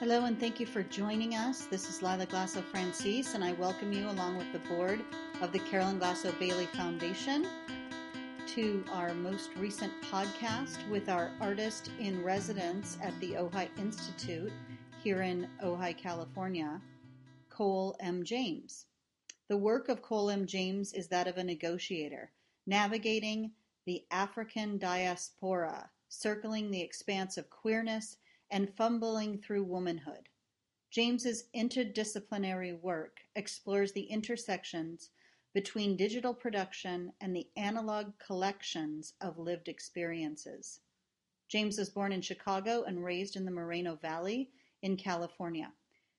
Hello, and thank you for joining us. This is Lila Glasoe Francis, and I welcome you along with the board of the Carolyn Glasoe Bailey Foundation to our most recent podcast with our artist in residence at the Ojai Institute here in Ojai, California, Cole M. James. The work of Cole M. James is that of a negotiator, navigating the African diaspora, circling the expanse of queerness and fumbling through womanhood. James's interdisciplinary work explores the intersections between digital production and the analog collections of lived experiences. James was born in Chicago and raised in the Moreno Valley in California.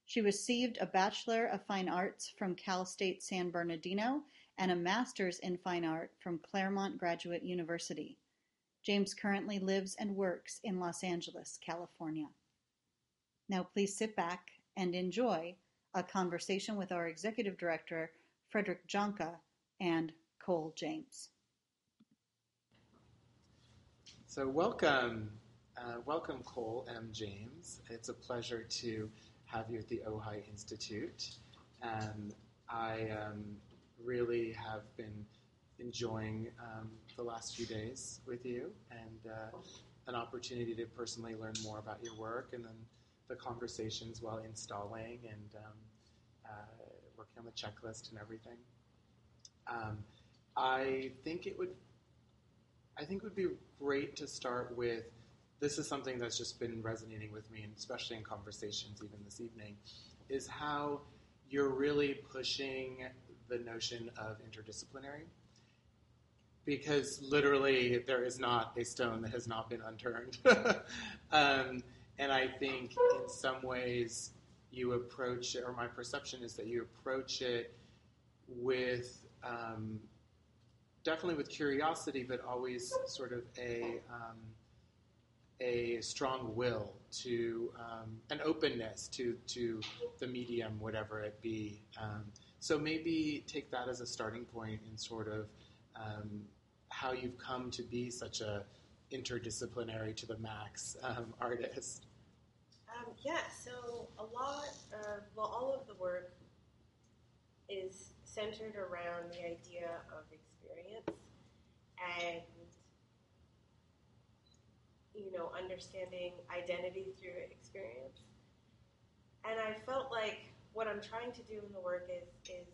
She received a Bachelor of Fine Arts from Cal State San Bernardino and a Master's in Fine Art from Claremont Graduate University. James currently lives and works in Los Angeles, California. Now, please sit back and enjoy a conversation with our Executive Director, Frederick Janka, and Cole James. So, welcome, uh, welcome, Cole M. James. It's a pleasure to have you at the Ojai Institute. And I um, really have been enjoying um, the last few days with you and uh, an opportunity to personally learn more about your work and then the conversations while installing and um, uh, working on the checklist and everything. Um, I think it would I think it would be great to start with this is something that's just been resonating with me, and especially in conversations even this evening, is how you're really pushing the notion of interdisciplinary because literally there is not a stone that has not been unturned. um, and I think in some ways you approach it, or my perception is that you approach it with um, definitely with curiosity, but always sort of a um, a strong will to um, an openness to to the medium, whatever it be. Um, so maybe take that as a starting point in sort of um, how you've come to be such a interdisciplinary to the max um, artist. Um, yeah, so a lot, of, well, all of the work is centered around the idea of experience and, you know, understanding identity through experience. And I felt like what I'm trying to do in the work is, is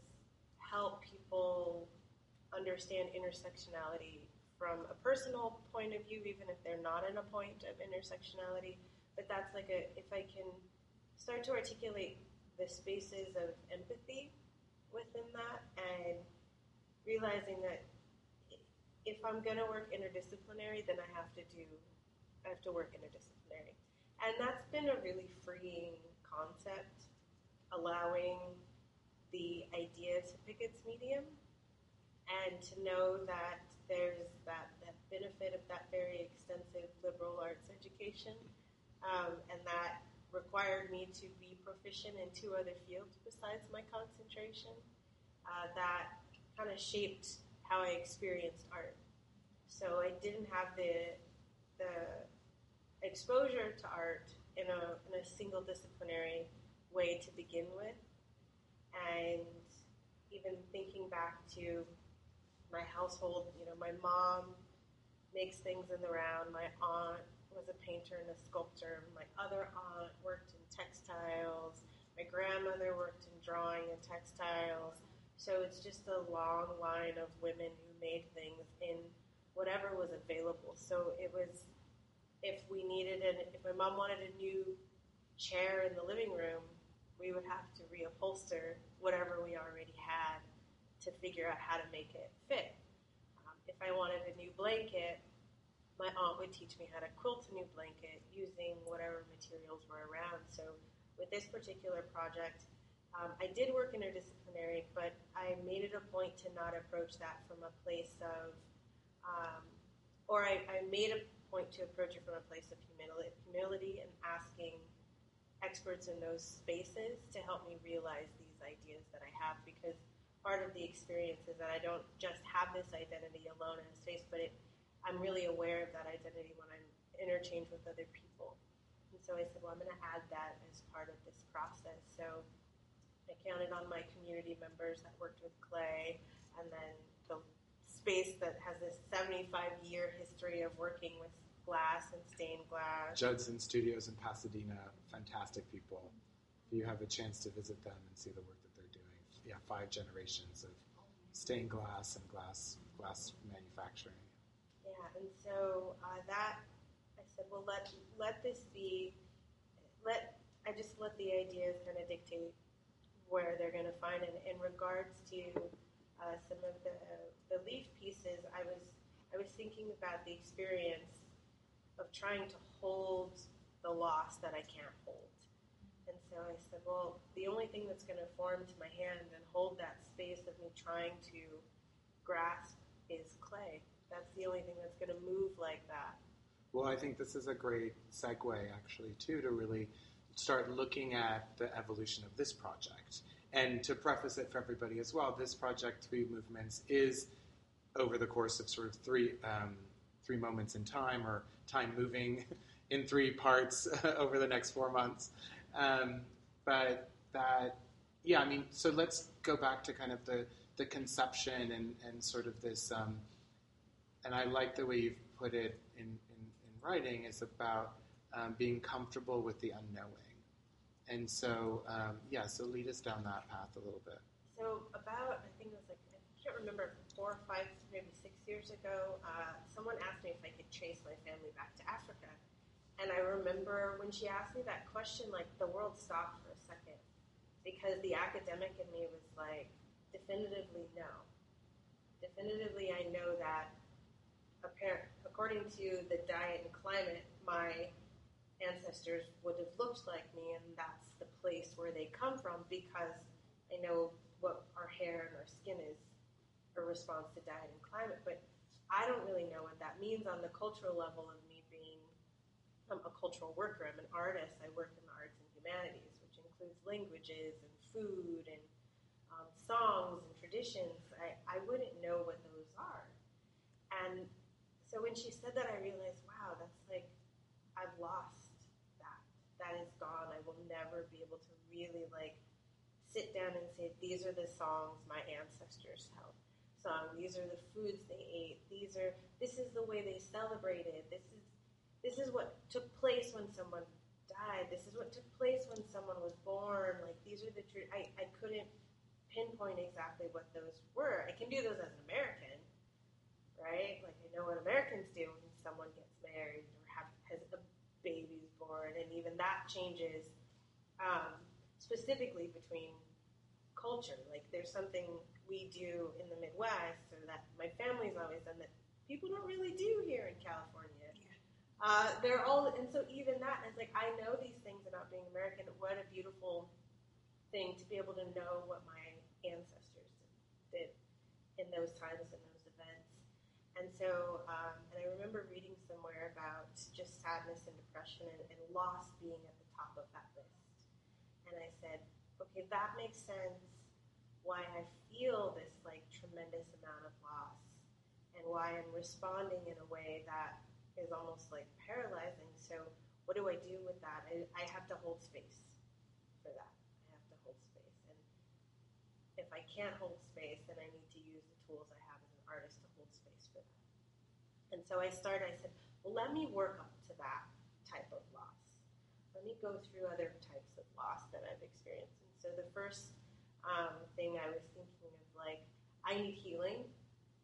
help people understand intersectionality from a personal point of view, even if they're not in a point of intersectionality. But that's like a, if I can start to articulate the spaces of empathy within that and realizing that if I'm going to work interdisciplinary, then I have to do, I have to work interdisciplinary. And that's been a really freeing concept, allowing the idea to pick its medium and to know that there's that, that benefit of that very extensive liberal arts education, um, and that required me to be proficient in two other fields besides my concentration. Uh, that kind of shaped how I experienced art. So I didn't have the the exposure to art in a in a single disciplinary way to begin with, and even thinking back to my household, you know, my mom makes things in the round. My aunt was a painter and a sculptor. My other aunt worked in textiles. My grandmother worked in drawing and textiles. So it's just a long line of women who made things in whatever was available. So it was, if we needed an, if my mom wanted a new chair in the living room, we would have to reupholster whatever we already had to figure out how to make it fit. Um, if I wanted a new blanket, my aunt would teach me how to quilt a new blanket using whatever materials were around. So with this particular project, um, I did work interdisciplinary, but I made it a point to not approach that from a place of, um, or I, I, made a point to approach it from a place of humility, humility and asking experts in those spaces to help me realize these ideas that I have because part of the experience is that I don't just have this identity alone in a space, but it, I'm really aware of that identity when I'm interchange with other people. And so I said, well, I'm going to add that as part of this process. So I counted on my community members that worked with clay, and then the space that has this 75 year history of working with glass and stained glass. Judson Studios in Pasadena, fantastic people. If you have a chance to visit them and see the work that yeah, five generations of stained glass and glass glass manufacturing. Yeah, and so uh, that I said, well, let let this be. Let I just let the ideas kind of dictate where they're going to find it. In regards to uh, some of the the leaf pieces, I was I was thinking about the experience of trying to hold the loss that I can't hold. And so I said, well, the only thing that's going to form to my hand and hold that space of me trying to grasp is clay. That's the only thing that's going to move like that. Well, I think this is a great segue, actually, too, to really start looking at the evolution of this project. And to preface it for everybody as well, this project, Three Movements, is over the course of sort of three um, three moments in time, or time moving in three parts over the next four months. Um, but that, yeah, I mean, so let's go back to kind of the the conception and, and sort of this. Um, and I like the way you've put it in, in, in writing is about um, being comfortable with the unknowing. And so, um, yeah, so lead us down that path a little bit. So about, I think it was like, I can't remember, four or five, maybe six years ago, uh, someone asked me if I could trace my family back to Africa. And I remember when she asked me that question, like the world stopped for a second because the academic in me was like, definitively no. Definitively, I know that apparent, according to the diet and climate, my ancestors would have looked like me, and that's the place where they come from because I know what our hair and our skin is a response to diet and climate. But I don't really know what that means on the cultural level of um, a cultural worker. I'm an artist. I work in the arts and humanities, which includes languages and food and um, songs and traditions. I, I wouldn't know what those are. And so when she said that, I realized, wow, that's like, I've lost that. That is gone. I will never be able to really like sit down and say, these are the songs my ancestors held. Song. These are the foods they ate. These are. This is the way they celebrated. This is. This is what took place when someone died. This is what took place when someone was born. Like these are the. Tr- I I couldn't pinpoint exactly what those were. I can do those as an American, right? Like I know what Americans do when someone gets married or have has a baby's born, and even that changes um, specifically between culture. Like there's something we do in the Midwest, or that my family's always done that people don't really do here in California. Uh, they're all, and so even that is like I know these things about being American. What a beautiful thing to be able to know what my ancestors did in those times and those events. And so, um, and I remember reading somewhere about just sadness and depression and, and loss being at the top of that list. And I said, okay, that makes sense. Why I feel this like tremendous amount of loss, and why I'm responding in a way that is almost like paralyzing. So, what do I do with that? I, I have to hold space for that. I have to hold space. And if I can't hold space, then I need to use the tools I have as an artist to hold space for that. And so I started, I said, well, let me work up to that type of loss. Let me go through other types of loss that I've experienced. And so the first um, thing I was thinking of, like, I need healing.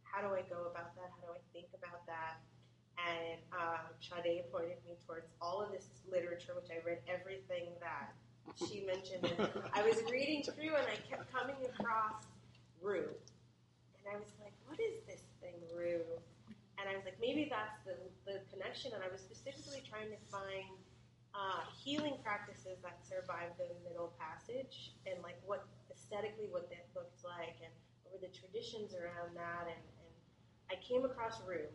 How do I go about that? How do I think about that? And Sade pointed me towards all of this literature, which I read everything that she mentioned. And I was reading through, and I kept coming across Rue, and I was like, "What is this thing, Rue?" And I was like, "Maybe that's the the connection." And I was specifically trying to find uh, healing practices that survive the Middle Passage, and like what aesthetically what that looked like, and what were the traditions around that, and, and I came across Rue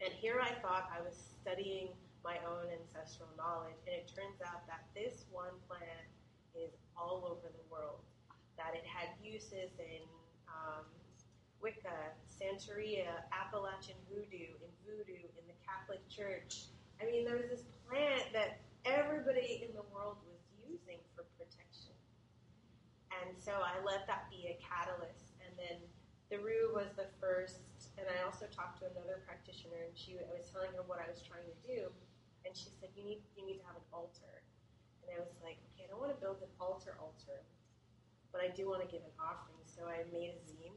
and here I thought I was studying my own ancestral knowledge, and it turns out that this one plant is all over the world. That it had uses in um, Wicca, Santeria, Appalachian Voodoo, in Voodoo, in the Catholic Church. I mean, there was this plant that everybody in the world was using for protection. And so I let that be a catalyst. And then the Rue was the first, and I also talked to another practitioner, and she I was telling her what I was trying to do, and she said, "You need you need to have an altar." And I was like, "Okay, I don't want to build an altar altar, but I do want to give an offering." So I made a zine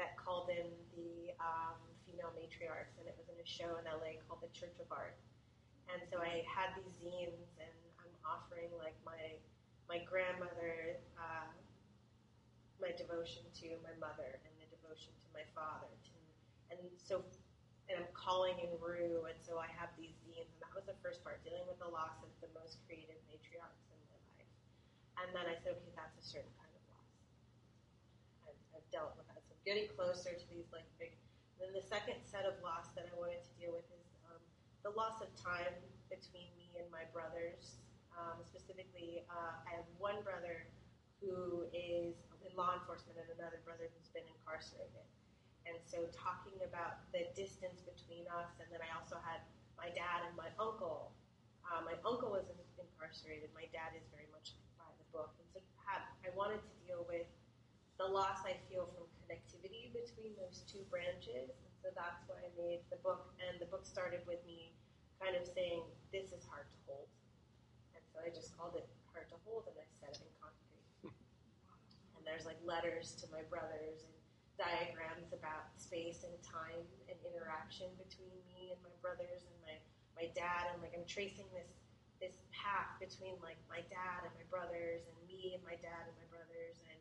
that called in the um, female matriarchs, and it was in a show in LA called the Church of Art. And so I had these zines, and I'm offering like my my grandmother, uh, my devotion to my mother, and the devotion to my father. To, and so, and I'm calling in Rue, and so I have these zines, and that was the first part, dealing with the loss of the most creative matriarchs in my life. And then I said, okay, that's a certain kind of loss. I've, I've dealt with that. So getting closer to these like big. Then the second set of loss that I wanted to deal with is um, the loss of time between me and my brothers. Um, specifically, uh, I have one brother who is in law enforcement and another brother who's been incarcerated. And so talking about the distance between us, and then I also had my dad and my uncle. Uh, my uncle was incarcerated. My dad is very much by the book. And so have, I wanted to deal with the loss I feel from connectivity between those two branches. And so that's why I made the book. And the book started with me kind of saying, this is hard to hold. And so I just called it Hard to Hold and I set it in concrete. and there's like letters to my brothers and diagrams about space and time and interaction between me and my brothers and my, my dad. And like I'm tracing this this path between like my dad and my brothers and me and my dad and my brothers and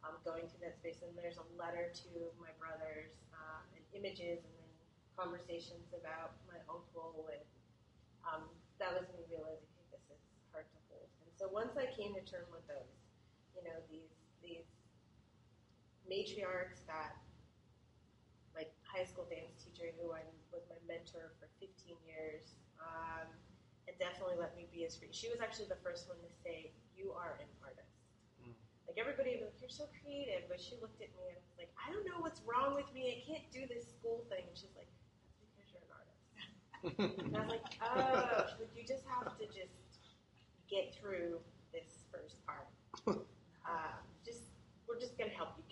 um, going through that space. And there's a letter to my brothers um, and images and then conversations about my uncle and um, that was me realizing, hey, this is hard to hold. And so once I came to terms with those, you know, these these matriarchs that my high school dance teacher, who I was my mentor for 15 years, um, and definitely let me be as free. She was actually the first one to say, "You are an artist." Mm. Like everybody was like, "You're so creative," but she looked at me and was like, "I don't know what's wrong with me. I can't do this school thing." And she's like, "That's because you're an artist." And I was like, oh, she's like, you just have to just get through this first part. Uh, just we're just gonna help you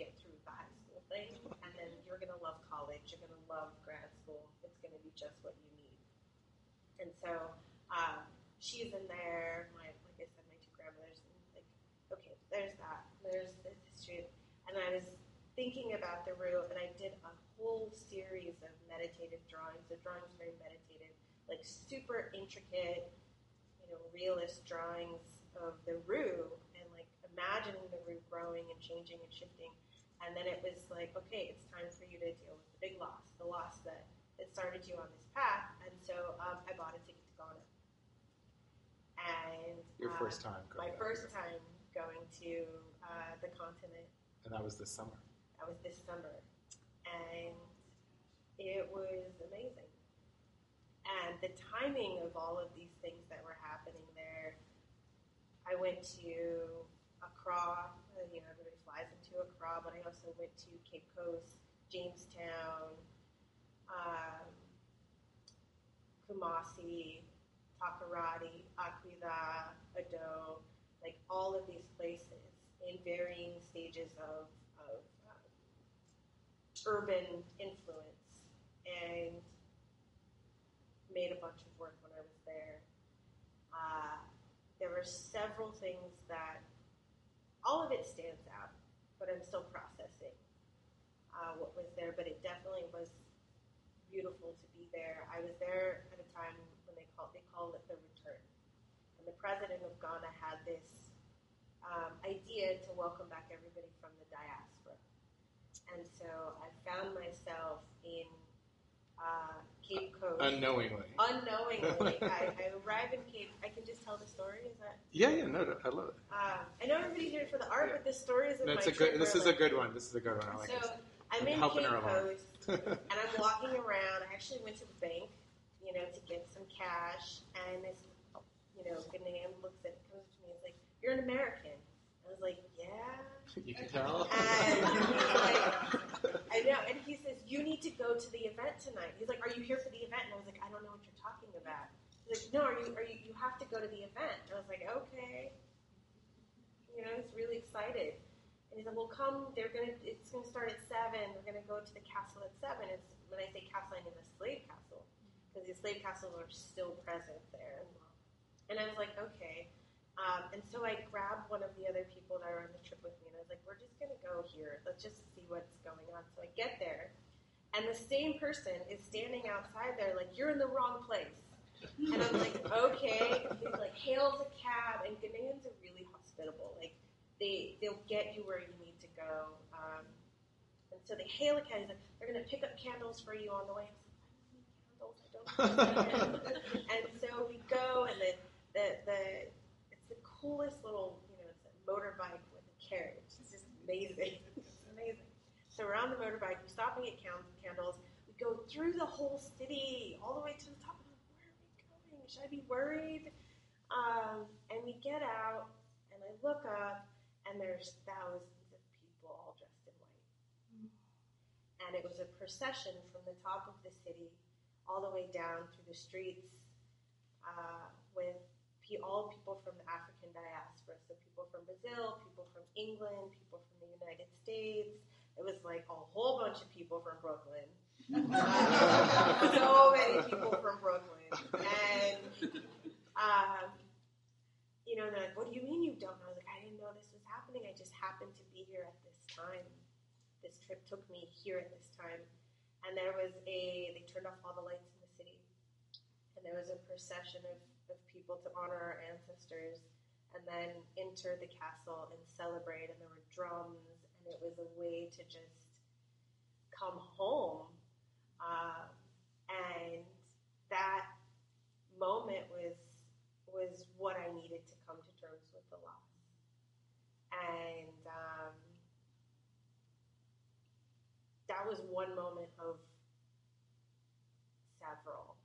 the high school thing, and then you're gonna love college. You're gonna love grad school. It's gonna be just what you need. And so um, she's in there. My like I said, my two grandmothers. And like, okay, there's that. There's this history, and I was thinking about the Rue, and I did a whole series of meditative drawings. The drawings very meditative, like super intricate, you know, realist drawings of the Rue, and like imagining the Rue growing and changing and shifting. And then it was like, okay, it's time for you to deal with the big loss, the loss that, that started you on this path. And so um, I bought a ticket to Ghana. And Your uh, first time going my first time going to uh, the continent And that was this summer. that was this summer, and it was amazing. And the timing of all of these things that were happening there, I went to Accra. uh, You know, everybody flies into Accra, but I also went to Cape Coast, Jamestown, um, Kumasi, Takoradi, Aquila, Ado, like all of these places in varying stages of, of um, urban influence and made a bunch of work when I was there. Uh, there were several things that all of it stands out, but I'm still processing uh, what was there. But it definitely was beautiful to be there. I was there at a time when they call they call it the return, and the president of Ghana had this um, idea to welcome back everybody from the diaspora. And so I found myself in uh, Cape Coast. Unknowingly. Unknowingly, I, I arrive in Cape. I can just tell the story. Is that? Yeah, yeah, no, no I love it. Um, I know everybody's here for the art, Yeah. but this story is No, it's a trip good. This is a good one. This is a good one. I like so this. I'm I'm in Cape her. Coast, and I'm walking around. I actually went to the bank, you know, to get some cash, and this, you know, Ghanaian looks at it, comes to me. He's like, "You're an American." I was like, "Yeah." you can tell. And he's like, I know. And he says, You need to go to the event tonight. He's like, Are you here for the event? And I was like, I don't know what you're talking about. He's like, no, are you, are you, you have to go to the event. And I was like, okay. You know, he's really excited. And he said, well, come, they're gonna, it's gonna start at seven. We're gonna go to the castle at seven. It's, when I say castle, I mean the slave castle. Because the slave castles are still present there. And I was like, okay. Um, and so I grabbed one of the other people that were on the trip with me, and I was like, we're just gonna go here. Let's just see what's going on. So I get there, and the same person is standing outside there, like, you're in the wrong place. And I'm like, okay. And he's like, hails a cab, and Ghanaians are really hospitable. Like, they they'll get you where you need to go. Um, and so they hail a cab. He's like, they're gonna pick up candles for you on the way. I was like, I don't need candles. I don't. and so we go, and the the the it's the coolest little you know it's a motorbike with a carriage. It's just amazing. So we're on the motorbike. We stop and get candles. We go through the whole city all the way to the top. I'm like, where are we going? Should I be worried? Um, and we get out, and I look up, and there's thousands of people all dressed in white. And it was a procession from the top of the city all the way down through the streets uh, with all people from the African diaspora. So people from Brazil, people from England, people from the United States. It was like a whole bunch of people from Brooklyn. So many people from Brooklyn. And, um, you know, they're like, what do you mean you don't know? I was like, I didn't know this was happening. I just happened to be here at this time. This trip took me here at this time. And there was a, they turned off all the lights in the city. And there was a procession of, of people to honor our ancestors and then enter the castle and celebrate. And there were drums, and it was a way to just come home. Uh, and that moment was was what I needed to come to terms with the loss. And um, that was one moment of several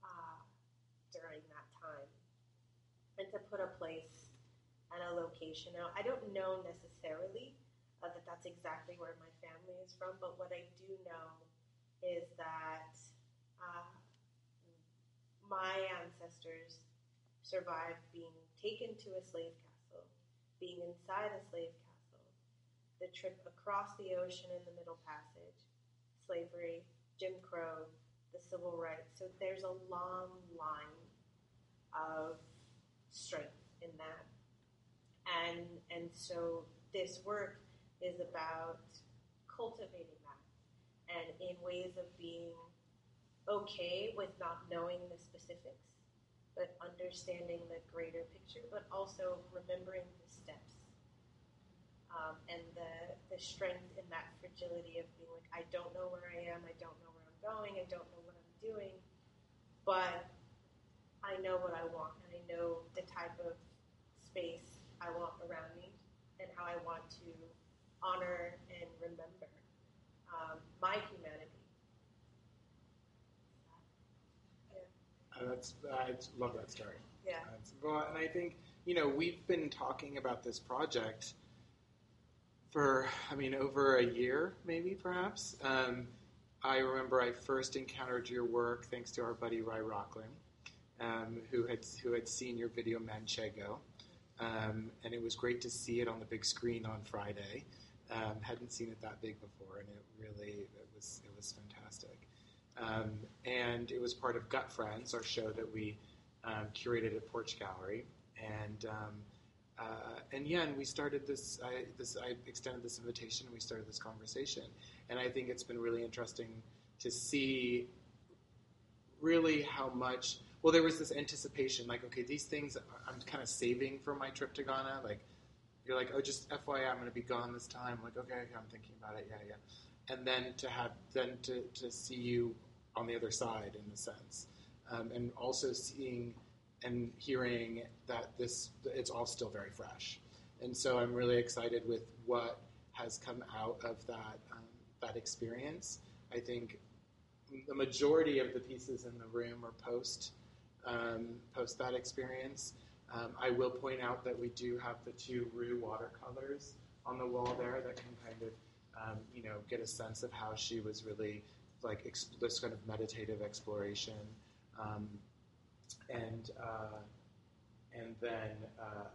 uh, during that time. And to put a place and a location out, I don't know necessarily that that's exactly where my family is from, but what I do know is that uh, my ancestors survived being taken to a slave castle, being inside a slave castle, the trip across the ocean in the Middle Passage, slavery, Jim Crow, the civil rights. So there's a long line of strength in that. And and so this work is about cultivating that and in ways of being okay with not knowing the specifics, but understanding the greater picture, but also remembering the steps um, and the, the strength in that fragility of being like, I don't know where I am, I don't know where I'm going, I don't know what I'm doing, but I know what I want, and I know the type of space I want around me, and how I want to honor and remember um, my humanity. Uh, that's I love that story. Yeah. That's- well, and I think you know we've been talking about this project for I mean over a year, maybe perhaps. Um, I remember I first encountered your work thanks to our buddy Ry Rocklen, um, who had who had seen your video Manchego, um, and it was great to see it on the big screen on Friday. Um, hadn't seen it that big before, and it really it was it was fantastic. Um, and it was part of Gut Friends, our show that we um, curated at Porch Gallery. And um, uh, and yeah, and we started this. I, this I extended this invitation, and we started this conversation. And I think it's been really interesting to see really how much. Well, there was this anticipation, like, okay, these things I'm kind of saving for my trip to Ghana. Like, you're like, oh, just FYI, I'm going to be gone this time. Like, okay, okay, I'm thinking about it. Yeah, yeah. And then to have then to, to see you on the other side, in a sense, um, and also seeing and hearing that this it's all still very fresh. And so I'm really excited with what has come out of that um, that experience. I think the majority of the pieces in the room are post um, post that experience. Um, I will point out that we do have the two Rue watercolors on the wall there that can kind of um, you know get a sense of how she was really like this kind of meditative exploration. Um, and uh, and then uh,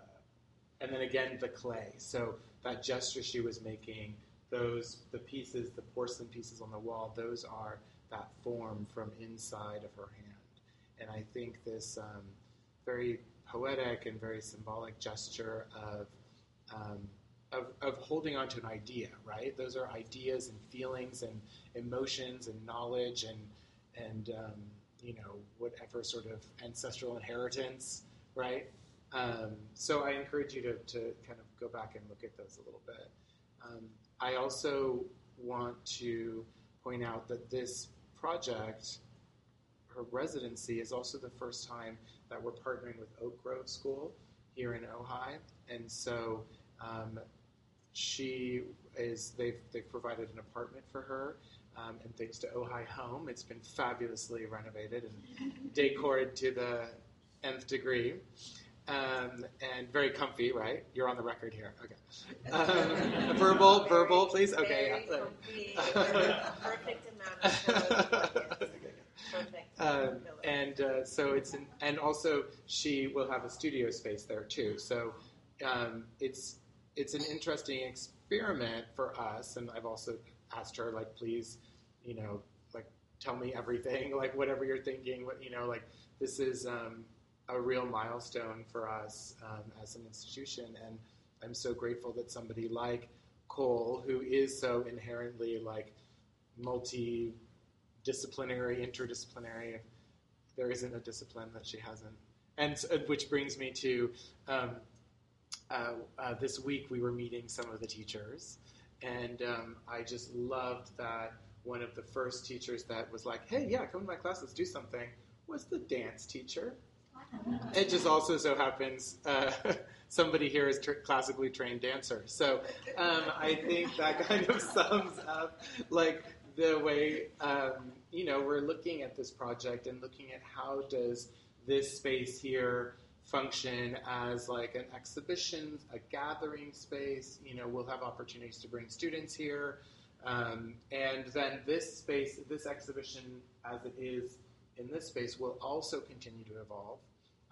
and then again the clay. So that gesture she was making, those the pieces, the porcelain pieces on the wall, those are that form from inside of her hand. And I think this um, very poetic and very symbolic gesture of, um, of, of holding on to an idea, right? Those are ideas and feelings and emotions and knowledge and, and um, you know, whatever sort of ancestral inheritance, right? Um, so I encourage you to, to kind of go back and look at those a little bit. Um, I also want to point out that this project, her residency, is also the first time that we're partnering with Oak Grove School here in Ojai, and so um, she is they've they've provided an apartment for her. Um, and thanks to Ojai Home, it's been fabulously renovated and decorated to the nth degree. Um, and very comfy, right? You're on the record here. Okay. Um, verbal, Very- verbal, please. Okay. yeah. comfy, perfect amount of. Um, and uh, so it's an, and also she will have a studio space there too. So um, it's it's an interesting experiment for us. And I've also asked her like, please, you know, like tell me everything, like whatever you're thinking. What you know, like this is um, a real milestone for us um, as an institution, and I'm so grateful that somebody like Cole, who is so inherently like multi disciplinary, interdisciplinary. There isn't a discipline that she hasn't. And uh, which brings me to um, uh, uh, this week we were meeting some of the teachers, and um, I just loved that one of the first teachers that was like, "Hey, yeah, come to my class, let's do something," was the dance teacher. It just also so happens uh, somebody here is tr- classically trained dancer. So um, I think that kind of sums up like the way um, you know we're looking at this project and looking at how does this space here function as like an exhibition, a gathering space. You know, we'll have opportunities to bring students here, um, and then this space, this exhibition as it is in this space, will also continue to evolve.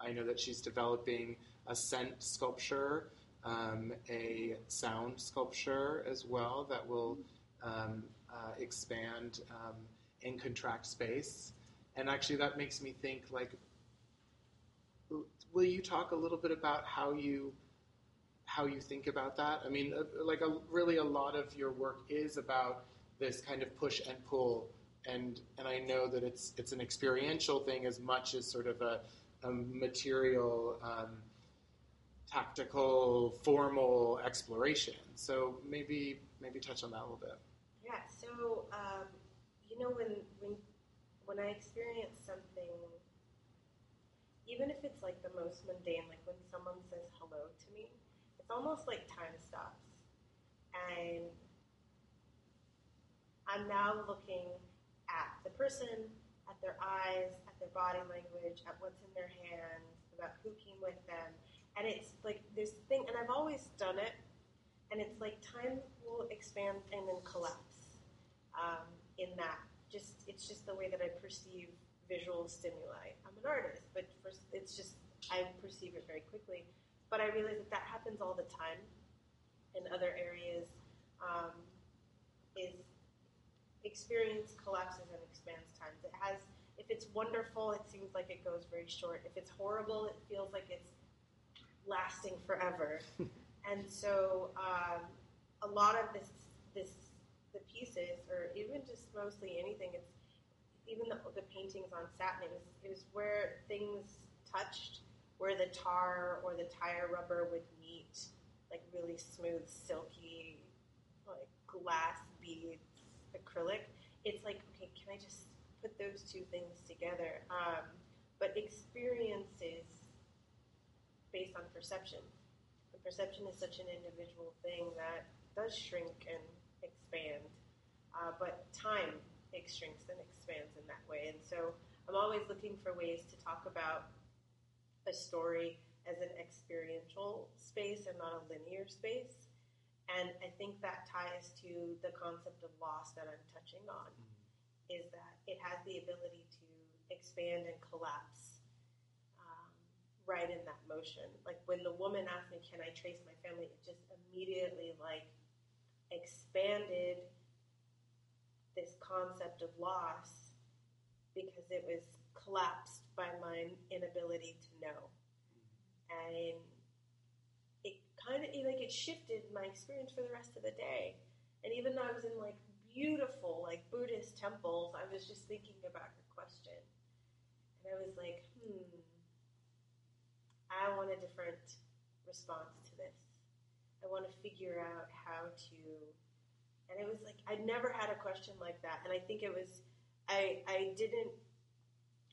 I know that she's developing a scent sculpture, um, a sound sculpture as well that will um, uh, expand um, and contract space. And actually, that makes me think like, will you talk a little bit about how you how you think about that? I mean, uh, like a, really a lot of your work is about this kind of push and pull, and and I know that it's it's an experiential thing as much as sort of a, a material. Um, tactical, formal exploration. So maybe maybe touch on that a little bit. Yeah. So um, you know when when when I experience something, even if it's like the most mundane, like when someone says hello to me, it's almost like time stops, and I'm now looking at the person, at their eyes, at their body language, at what's in their hands, about who came with them, and it's like this thing, and I've always done it, and it's like time will expand and then collapse um, in that. Just it's just the way that I perceive visual stimuli. I'm an artist, but first it's just I perceive it very quickly. But I realize that that happens all the time in other areas. Um, is experience collapses and expands times. It has if it's wonderful, it seems like it goes very short. If it's horrible, it feels like it's lasting forever. and so um, a lot of this this the pieces, or even just mostly anything, it's even the, the paintings on satin. It was, where things touched, where the tar or the tire rubber would meet, like really smooth, silky, like glass beads, acrylic. It's like okay, can I just put those two things together? Um, but experiences based on perception. And perception is such an individual thing that does shrink and expand. Uh, but time it shrinks and expands in that way. And so I'm always looking for ways to talk about a story as an experiential space and not a linear space. And I think that ties to the concept of loss that I'm touching on, is that it has the ability to expand and collapse right in that motion. Like when the woman asked me, "Can I trace my family?" It just immediately like expanded this concept of loss because it was collapsed by my inability to know, and it kind of like it shifted my experience for the rest of the day. And even though I was in like beautiful like Buddhist temples, I was just thinking about her question, and I was like, hmm I want a different response. I want to figure out how to. And it was like I'd never had a question like that, and I think it was I I didn't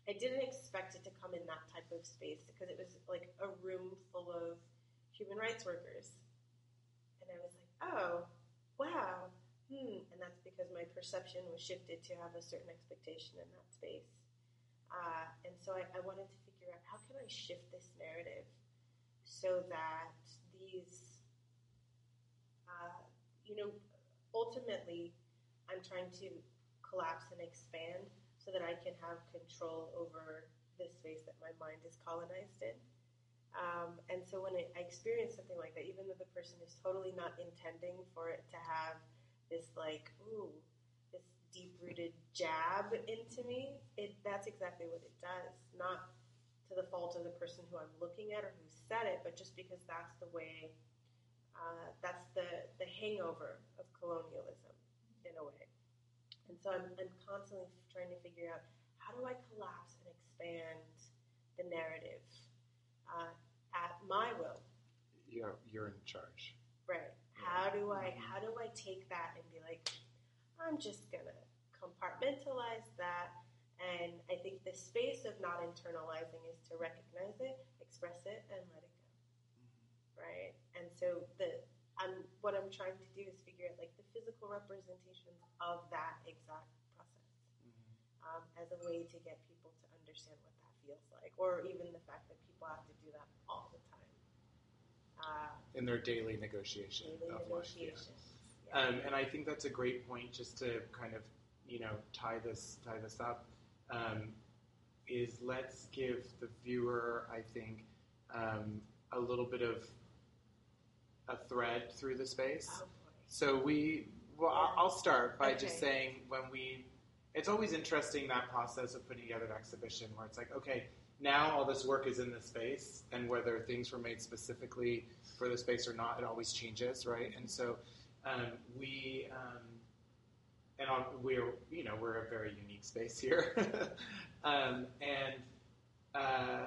I didn't expect it to come in that type of space because it was like a room full of human rights workers, and I was like, oh wow, hmm, and that's because my perception was shifted to have a certain expectation in that space, uh, and so I, I wanted to figure out how can I shift this narrative so that these, uh, you know, ultimately, I'm trying to collapse and expand so that I can have control over the space that my mind is colonized in. Um, and so when I, I experience something like that, even though the person is totally not intending for it to have this like, ooh, this deep rooted jab into me, it that's exactly what it does. Not to the fault of the person who I'm looking at or who said it, but just because that's the way, uh, that's the, the hangover of colonialism in a way. And so I'm, I'm constantly trying to figure out how do I collapse and expand the narrative uh, at my will. You're, you're in charge. Right. How do I how do I take that and be like, I'm just gonna compartmentalize that and I think the space of not internalizing is to recognize it, express it, and let it. Right? And so the I'm what I'm trying to do is figure out like the physical representations of that exact process mm-hmm. um, as a way to get people to understand what that feels like, or even the fact that people have to do that all the time. Uh, in their daily negotiation daily of negotiations. life. Yeah. Yeah. Um, and I think that's a great point just to kind of, you know, tie this tie this up um, is let's give the viewer, I think, um, a little bit of a thread through the space. Oh, so we, well, yeah. I'll start by okay. just saying when we, it's always interesting that process of putting together an exhibition where it's like, okay, now all this work is in the space, and whether things were made specifically for the space or not, it always changes, right? And so um, we. Um, and on, we're you know we're a very unique space here, um, and uh,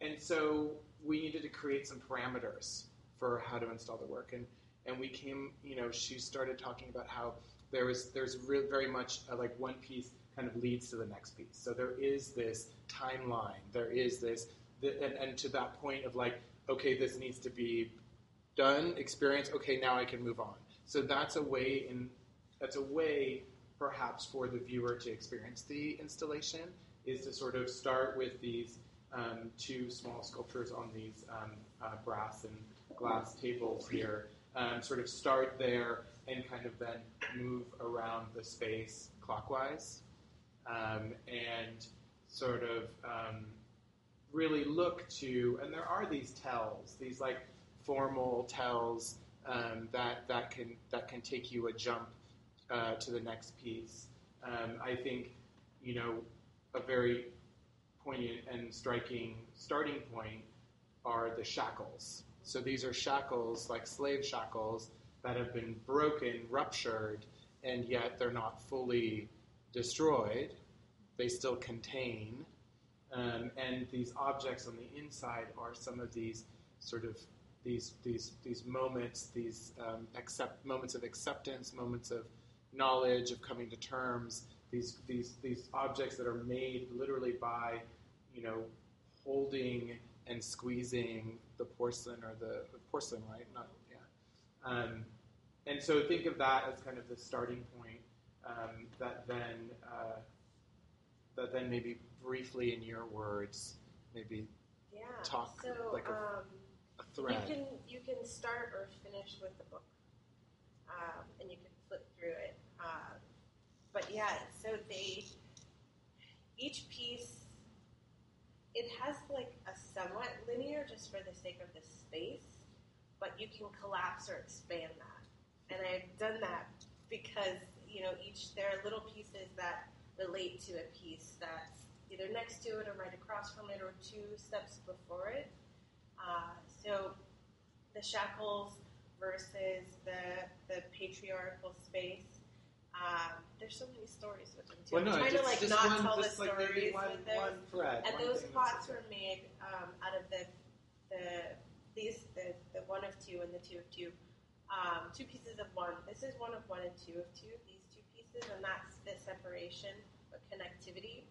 and so we needed to create some parameters for how to install the work, and and we came you know she started talking about how there was there's re- very much uh, like one piece kind of leads to the next piece, so there is this timeline, there is this, the, and, and to that point of like okay this needs to be done, experience, okay now I can move on. So that's a way in that's a way perhaps for the viewer to experience the installation is to sort of start with these um, two small sculptures on these um, uh, brass and glass tables here. Um, sort of start there and kind of then move around the space clockwise um, and sort of um, really look to, and there are these tells, these like formal tells um, that, that, can, that can take you a jump uh, to the next piece. I think, you know, a very poignant and striking starting point are the shackles. So these are shackles, like slave shackles, that have been broken, ruptured, and yet they're not fully destroyed. They still contain. Um, and these objects on the inside are some of these sort of these these these moments, these um, accept moments of acceptance, moments of knowledge, of coming to terms, these, these, these objects that are made literally by, you know, holding and squeezing the porcelain or the, the porcelain, right? Not, yeah. Um, and so think of that as kind of the starting point um, that then uh, that then maybe briefly in your words maybe yeah. talk so, like a, um, a thread. You can you can start or finish with the book, um, and you can flip through it. Uh, but yeah, so they each piece it has like a somewhat linear just for the sake of the space, but you can collapse or expand that. And I've done that because you know each there are little pieces that relate to a piece that's either next to it or right across from it or two steps before it. Uh, so the shackles versus the the patriarchal space. Um, there's so many stories with them too. Well, no, I'm trying just, to like not one, tell the just like stories one, with this. one thread. And one those thing pots were made um, out of the the these the, the one of two and the two of two, um, two pieces of one. This is one of one and two of two. These two pieces, and that's the separation or connectivity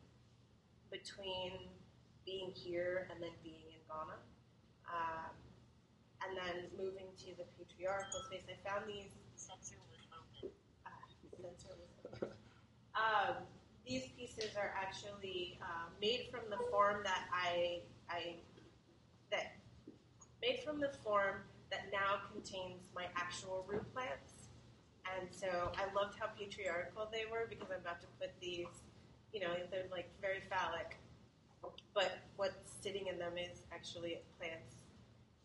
between being here and then being in Ghana. Um, and then moving to the patriarchal space, I found these. Ah, sensor was open. Um, these pieces are actually uh, made from the form that I, I that made from the form that now contains my actual root plants. And so I loved how patriarchal they were because I'm about to put these, you know, they're like very phallic. But what's sitting in them is actually plants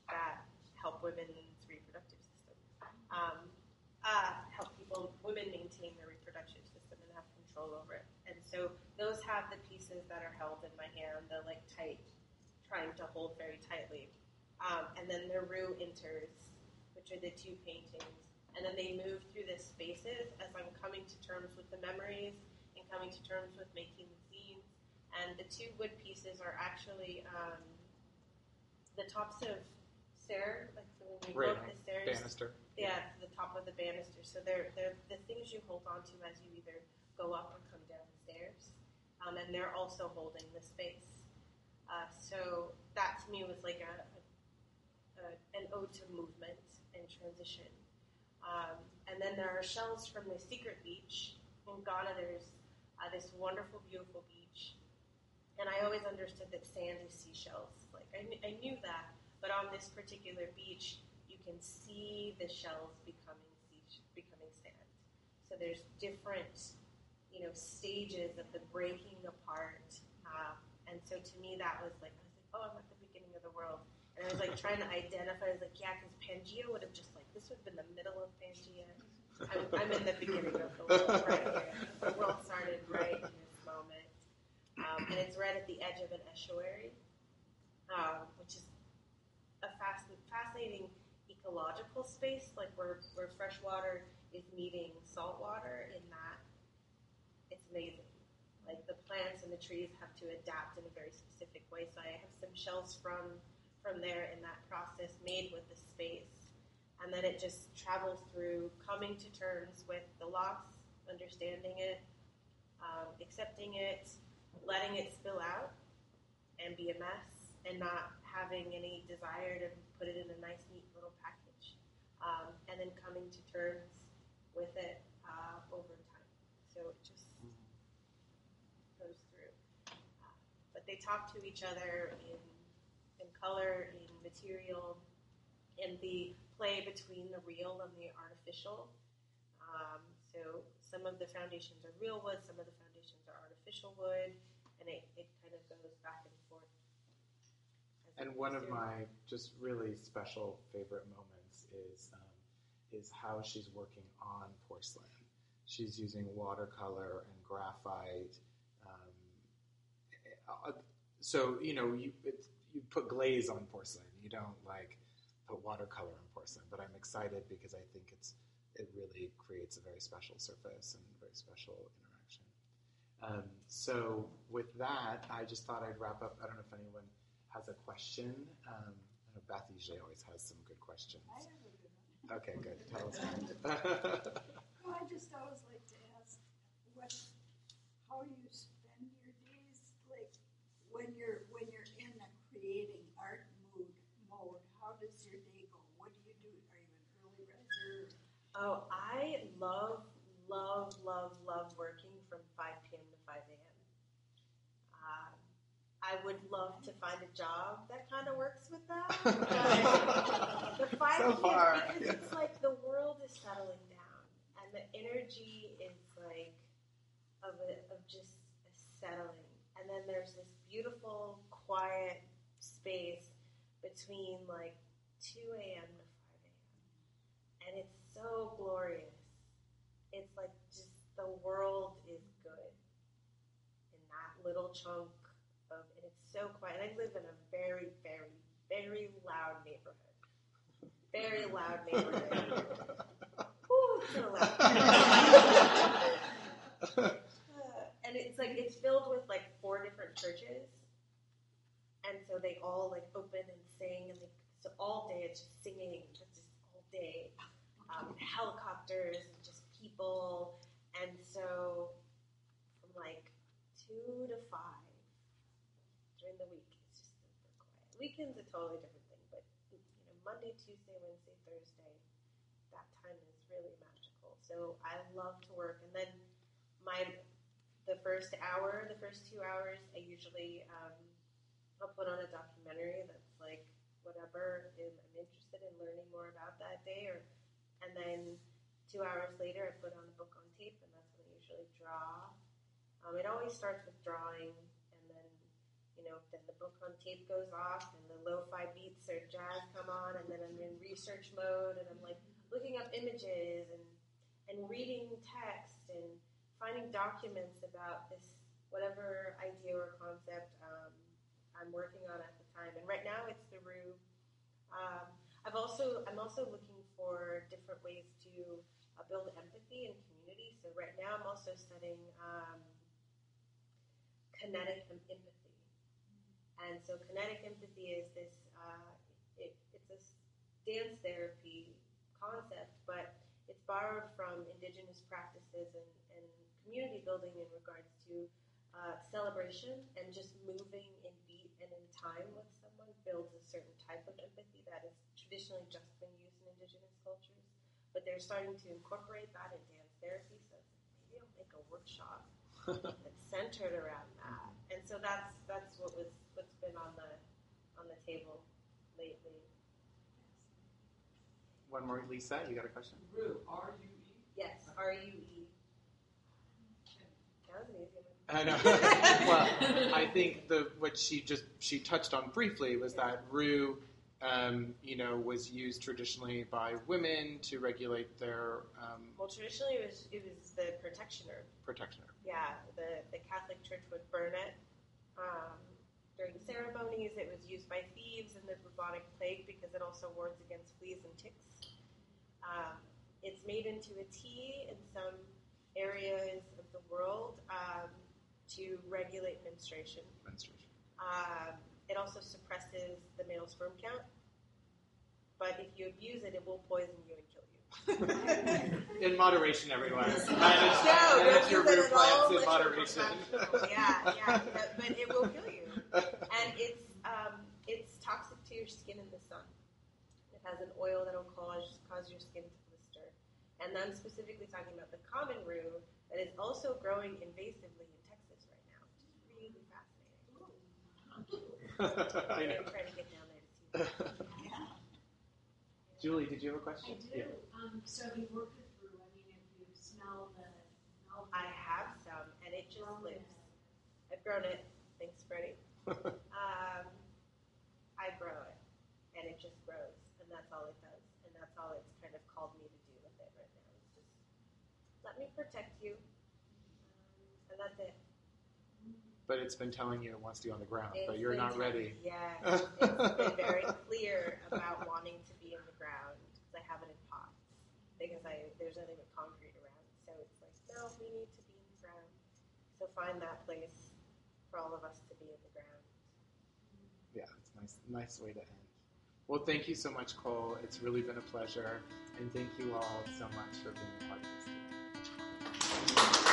that help women's reproductive system. Um, uh, people, women maintain their reproductive system and have control over it. And so those have the pieces that are held in my hand, the like tight, trying to hold very tightly. Um, and then the Rue enters, which are the two paintings. And then they move through the spaces as I'm coming to terms with the memories and coming to terms with making the scenes. And the two wood pieces are actually um, the tops of stair, like so when you go up the stairs. banister. Yeah, to the top of the banister. So they're, they're the things you hold onto as you either go up or come down the stairs. Um, and they're also holding the space. Uh, so that to me was like a, a, an ode to movement and transition. Um, and then there are shells from the secret beach in Ghana. There's uh, this wonderful, beautiful beach, and I always understood that sand is seashells. Like I, kn- I knew that, but on this particular beach, can see the shells becoming becoming sand. So there's different, you know, stages of the breaking apart. Uh, and so to me, that was like I was like, oh, I'm at the beginning of the world. And I was like trying to identify. I was like, yeah, because Pangea would have just like this would have been the middle of Pangea. I'm, I'm in the beginning of the world right here. The world started right in this moment, um, and it's right at the edge of an estuary, um, which is a fasc- fascinating ecological space, like where where fresh water is meeting salt water. In that, it's amazing. Like the plants and the trees have to adapt in a very specific way. So I have some shells from from there in that process made with the space. And then it just travels through coming to terms with the loss, understanding it, um, accepting it, letting it spill out and be a mess, and not having any desire to put it in a nice, neat little package. Um, and then coming to terms with it uh, over time. So it just goes through. Uh, but they talk to each other in in color, in material, in the play between the real and the artificial. Um, so some of the foundations are real wood, some of the foundations are artificial wood, and it, it kind of goes back and And one of my just really special favorite moments is um, is how she's working on porcelain. She's using watercolor and graphite. Um, uh, so you know you you put glaze on porcelain. You don't like put watercolor on porcelain. But I'm excited because I think it's it really creates a very special surface and very special interaction. Um, so with that, I just thought I'd wrap up. I don't know if anyone has a question. Um, I know Beth usually always has some good questions. I have a good one. Okay, good. Tell us. Well, I just always like to ask what, how you spend your days, like when you're when you're in a creating art mood mode. How does your day go? What do you do? Are you an early riser? Oh, I love, love, love, love working from 5 p.m. to 5 a.m. Would love to find a job that kind of works with that. But the 5 So far, because yeah. it's like the world is settling down and the energy is like of, a, of just a settling. And then there's this beautiful, quiet space between like 2 a.m. to 5 a.m. And it's so glorious. It's like just the world is good in that little chunk of, and it's so quiet. I live in a very, very, very loud neighborhood. Very loud neighborhood. Woo, so loud. And it's like it's filled with like four different churches, and so they all like open and sing, and like so all day it's just singing, just all day, um, helicopters and just people, and so from like two to five during the week it's just super quiet. Weekends a totally different thing, but you know Monday, Tuesday, Wednesday, Thursday, that time is really magical. So I love to work, and then my the first hour, the first two hours, I usually um, I'll put on a documentary that's like whatever I'm interested in learning more about that day, or and then two hours later I put on a book on tape, and that's when I usually draw. Um, it always starts with drawing, you know then the book on tape goes off, and the lo-fi beats or jazz come on, and then I'm in research mode, and I'm like looking up images and and reading text and finding documents about this whatever idea or concept um, I'm working on at the time. And right now it's the Rue. Um, I've also I'm also looking for different ways to uh, build empathy and community. So right now I'm also studying um, kinetic empathy. And so kinetic empathy is this uh, it, it's a dance therapy concept, but it's borrowed from indigenous practices and, and community building in regards to uh, celebration and just moving in beat and in time with someone builds a certain type of empathy that has traditionally just been used in indigenous cultures. But they're starting to incorporate that in dance therapy, so maybe I'll make a workshop that's centered around that. And so that's that's what was what's been on the on the table lately. One more, Lisa. You got a question? Rue, R U E. Yes, R U E. That was an easy one. I know. well, I think the what she just she touched on briefly was that Rue, um, you know, was used traditionally by women to regulate their um, Well, traditionally it was it was the protection herb. protection. Yeah, the the Catholic Church would burn it um, during ceremonies. It was used by thieves in the bubonic plague because it also warns against fleas and ticks. Um, it's made into a tea in some areas of the world um, to regulate menstruation. menstruation. Um, it also suppresses the male sperm count, but if you abuse it, it will poison you and kill you. In moderation, everyone. Manage, No, manage don't your use it at all plants in moderation. Yeah, yeah, but, but it will kill you, and it's um, it's toxic to your skin in the sun. It has an oil that'll cause cause your skin to blister, and I'm specifically talking about the common rue that is also growing invasively in Texas right now, which is really fascinating. I know. I'm trying to get down there to see. That. Julie, did you have a question? I do. Um, so have you worked with Rue? I mean, if you smell the, smell I have some, and it just lives. I've grown it. Thanks, Freddie. Um, I grow it, and it just grows, and that's all it does, and that's all it's kind of called me to do with it right now. Is just let me protect you, um, and that's it. but it's been telling you it wants to be on the ground, but you're not ready. Yeah, it's been very clear about wanting to be in the ground because I have it in pots because I there's nothing but concrete around. So it's like, no, we need to be in the ground. So find that place for all of us to be the ground. Yeah, it's nice, nice way to end. Well, thank you so much, Cole. It's really been a pleasure, and thank you all so much for being a part of this.